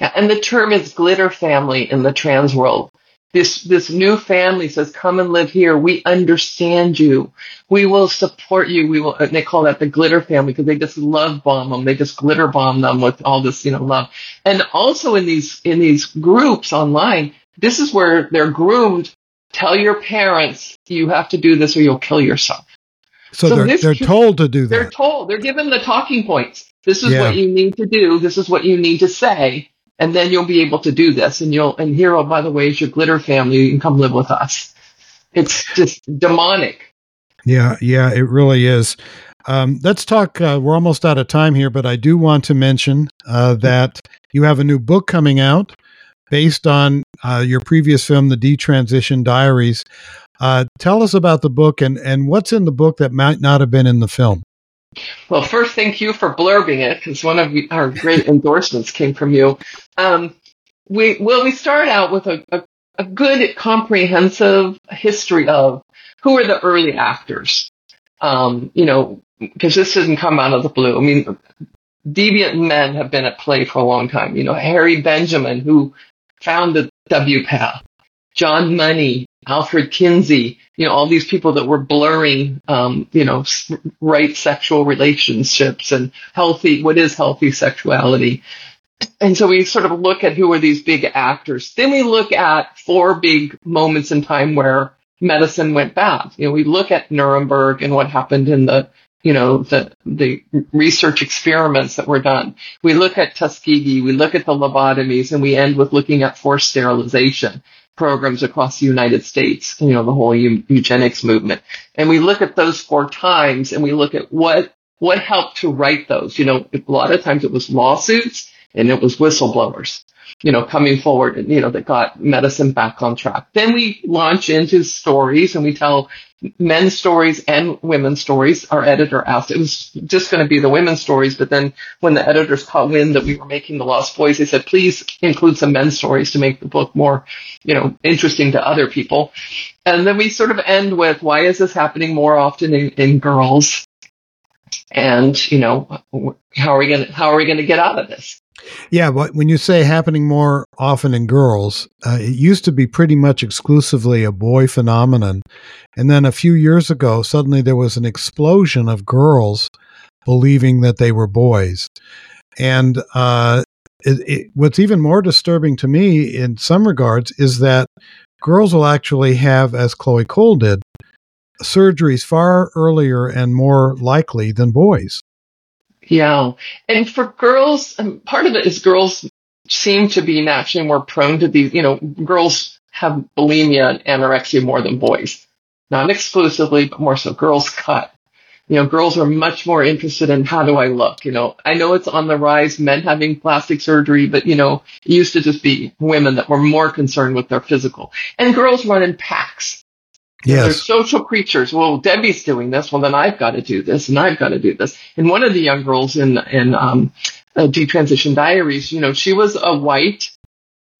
Yeah, and the term is glitter family in the trans world. This this new family says, "Come and live here. We understand you. We will support you. We will." And they call that the glitter family because they just love bomb them. They just glitter bomb them with all this, you know, love. And also in these in these groups online, this is where they're groomed. Tell your parents you have to do this or you'll kill yourself. So, so they're, they're told to do that. They're told. They're given the talking points. This is yeah. what you need to do. This is what you need to say. And then you'll be able to do this. And you'll, and here, oh, by the way, is your glitter family. You can come live with us. It's just demonic. Yeah. Yeah. It really is. Um, let's talk. Uh, we're almost out of time here, but I do want to mention uh, that you have a new book coming out based on uh, your previous film, The Detransition Diaries. Uh, tell us about the book and, and what's in the book that might not have been in the film. Well, first, thank you for blurbing it because one of our great endorsements came from you. Um, we well, we start out with a, a, a good, comprehensive history of who are the early actors. Um, you know, because this didn't come out of the blue. I mean, deviant men have been at play for a long time. You know, Harry Benjamin, who founded WPATH, John Money, Alfred Kinsey, you know, all these people that were blurring, um, you know, right sexual relationships and healthy, what is healthy sexuality. and so we sort of look at who are these big actors. Then we look at four big moments in time where medicine went bad. You know, we look at Nuremberg and what happened in the, you know, the, the research experiments that were done. We look at Tuskegee, we look at the lobotomies, and we end with looking at forced sterilization programs across the United States, you know, the whole eugenics movement. And we look at those four times and we look at what, what helped to write those. You know, a lot of times it was lawsuits and it was whistleblowers you know, coming forward and, you know, that got medicine back on track. Then we launch into stories and we tell men's stories and women's stories. Our editor asked, it was just going to be the women's stories, but then when the editors caught wind that we were making the Lost Boys, they said, please include some men's stories to make the book more, you know, interesting to other people. And then we sort of end with, why is this happening more often in, in girls? And, you know, how are we going to, how are we going to get out of this? Yeah, but when you say happening more often in girls, uh, it used to be pretty much exclusively a boy phenomenon. And then a few years ago, suddenly there was an explosion of girls believing that they were boys. And uh, it, it, what's even more disturbing to me in some regards is that girls will actually have, as Chloe Cole did, surgeries far earlier and more likely than boys. Yeah. And for girls, part of it is girls seem to be naturally more prone to these, you know, girls have bulimia and anorexia more than boys. Not exclusively, but more so. Girls cut. You know, girls are much more interested in how do I look? You know, I know it's on the rise, men having plastic surgery, but you know, it used to just be women that were more concerned with their physical. And girls run in packs. Yes. They're social creatures. Well, Debbie's doing this. Well, then I've got to do this and I've got to do this. And one of the young girls in, in, um, uh, Detransition Diaries, you know, she was a white,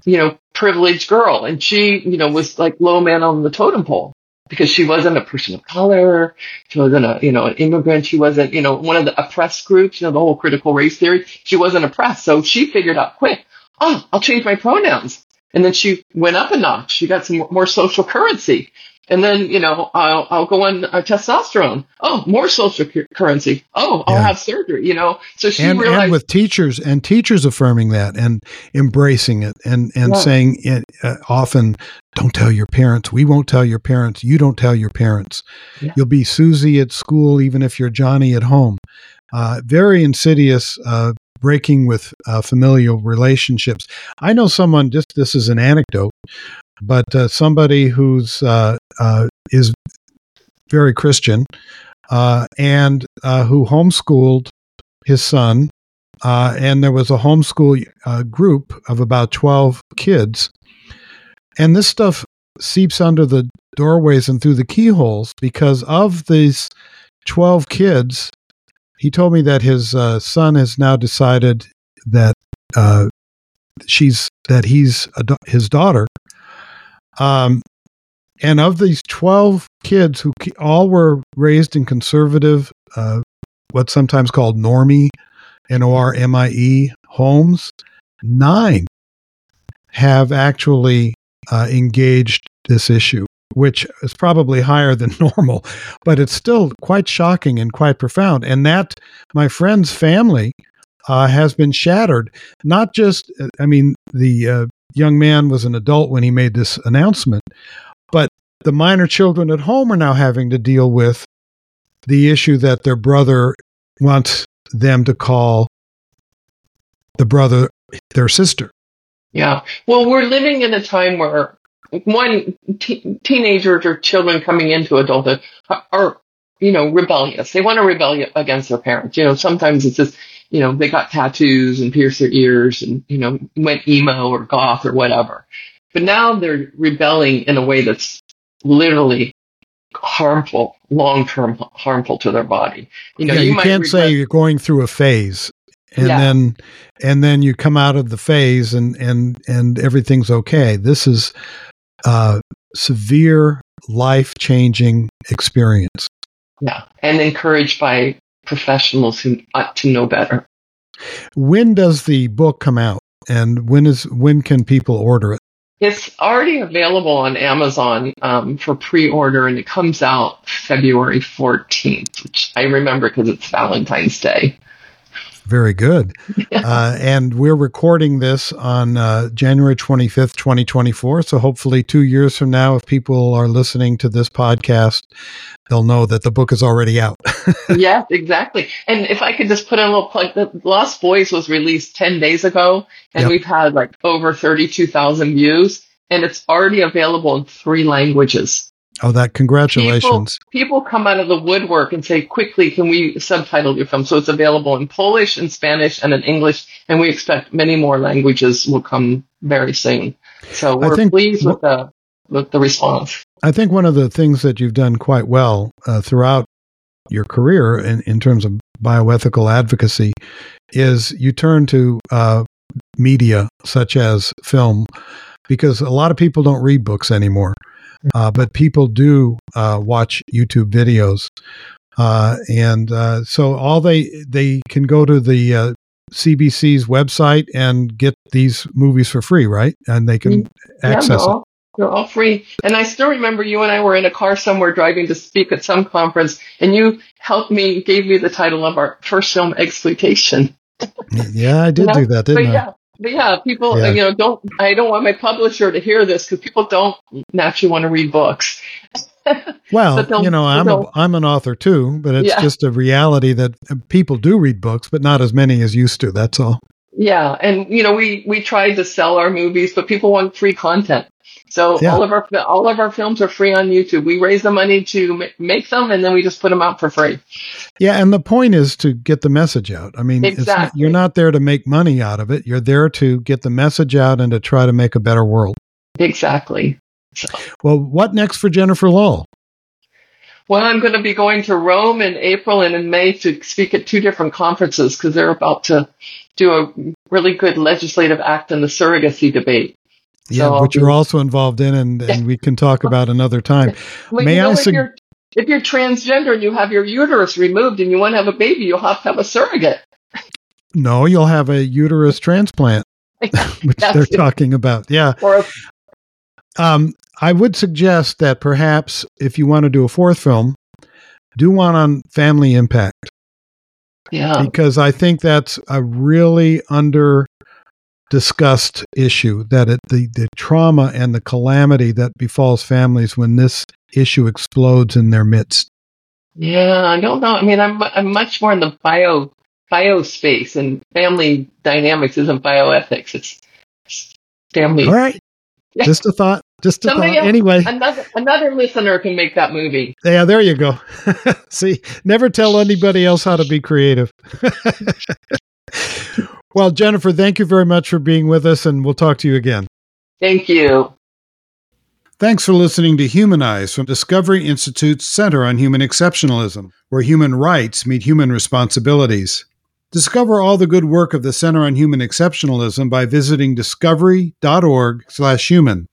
you know, privileged girl and she, you know, was like low man on the totem pole because she wasn't a person of color. She wasn't a, you know, an immigrant. She wasn't, you know, one of the oppressed groups, you know, the whole critical race theory. She wasn't oppressed. So she figured out quick, oh, I'll change my pronouns. And then she went up a notch. She got some more social currency. And then, you know, I'll, I'll go on uh, testosterone. Oh, more social currency. Oh, I'll yeah. have surgery, you know? So she and, realized. And with teachers and teachers affirming that and embracing it and, and yeah. saying it, uh, often, don't tell your parents. We won't tell your parents. You don't tell your parents. Yeah. You'll be Susie at school, even if you're Johnny at home. Uh, very insidious, uh, breaking with uh, familial relationships. I know someone, just this is an anecdote, but uh, somebody who's uh, uh, is very Christian uh, and uh, who homeschooled his son, uh, and there was a homeschool group of about twelve kids, and this stuff seeps under the doorways and through the keyholes because of these twelve kids. He told me that his son has now decided that she's that he's his daughter um, and of these 12 kids who all were raised in conservative, uh, what's sometimes called normie, N O R M I E homes, nine have actually uh, engaged this issue, which is probably higher than normal, but it's still quite shocking and quite profound. And that, my friend's family, uh, has been shattered. Not just, I mean, the uh, young man was an adult when he made this announcement. But the minor children at home are now having to deal with the issue that their brother wants them to call the brother their sister. Yeah. Well, we're living in a time where one t- teenagers or children coming into adulthood are, are, you know, rebellious. They want to rebel against their parents. You know, sometimes it's just you know, they got tattoos and pierced their ears and, you know, went emo or goth or whatever. But now they're rebelling in a way that's literally harmful, long term harmful to their body. You know, yeah, you, you can't say you're going through a phase and yeah. then and then you come out of the phase and and and everything's okay. This is uh severe life changing experience. Yeah, and encouraged by professionals who ought to know better. When does the book come out, and when is when can people order it? It's already available on Amazon um, for pre-order, and it comes out February 14th, which I remember because it's Valentine's Day. Very good. Uh, and we're recording this on uh, January 25th, 2024. So hopefully, two years from now, if people are listening to this podcast, they'll know that the book is already out. yes, exactly. And if I could just put in a little plug, the Lost Boys was released 10 days ago, and yep. we've had like over 32,000 views, and it's already available in three languages. Oh, that congratulations. People, people, come out of the woodwork and say, quickly, can we subtitle your film? So it's available in Polish and Spanish and in English, and we expect many more languages will come very soon. So we're think, pleased with the, with the response. I think one of the things that you've done quite well uh, throughout your career in, in terms of bioethical advocacy is you turn to uh, media such as film because a lot of people don't read books anymore. Uh, but people do uh, watch YouTube videos, uh, and uh, so all they they can go to the CBC's uh, website and get these movies for free, right? And they can yeah, access all, it. They're all free. And I still remember you and I were in a car somewhere driving to speak at some conference, and you helped me, gave me the title of our first film, Exploitation. yeah, I did do that, didn't but I? Yeah, but yeah, people, yeah. you know, don't, I don't want my publisher to hear this because people don't naturally want to read books. well, you know, I'm a, I'm an author too, but it's yeah. just a reality that uh, people do read books, but not as many as used to. That's all. Yeah, and you know, we we tried to sell our movies, but people want free content. So yeah. all of our all of our films are free on YouTube. We raise the money to make them, and then we just put them out for free. Yeah, and the point is to get the message out. I mean, exactly. you're not there to make money out of it. You're there to get the message out and to try to make a better world. Exactly. So. Well, what next for Jennifer Lahl? Well, I'm going to be going to Rome in April and in May to speak at two different conferences because they're about to do a really good legislative act in the surrogacy debate. Yeah, so which you're also involved in, and, and we can talk about another time. Well, May know, I? Su- if, you're, if you're transgender and you have your uterus removed and you want to have a baby, you'll have to have a surrogate. No, you'll have a uterus transplant, which they're talking about. Yeah. A- um, I would suggest that perhaps if you want to do a fourth film, do one on family impact. Yeah. Because I think that's a really under discussed issue that it, the, the trauma and the calamity that befalls families when this issue explodes in their midst. Yeah, I don't know. I mean, I'm, I'm much more in the bio bio space and family dynamics isn't bioethics. It's, family. All right. Just a thought. Just a Somebody thought. Else, anyway, another another listener can make that movie. Yeah, there you go. See, never tell anybody else how to be creative. Well, Jennifer, thank you very much for being with us, and we'll talk to you again. Thank you. Thanks for listening to Humanize from Discovery Institute's Center on Human Exceptionalism, where human rights meet human responsibilities. Discover all the good work of the Center on Human Exceptionalism by visiting discovery.org/human.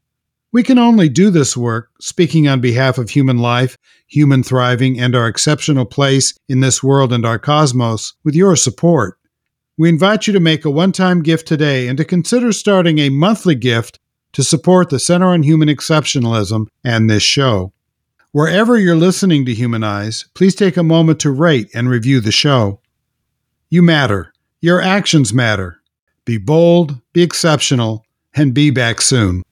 We can only do this work, speaking on behalf of human life, human thriving, and our exceptional place in this world and our cosmos, with your support. We invite you to make a one time gift today and to consider starting a monthly gift to support the Center on Human Exceptionalism and this show. Wherever you're listening to Humanize, please take a moment to rate and review the show. You matter. Your actions matter. Be bold, be exceptional, and be back soon.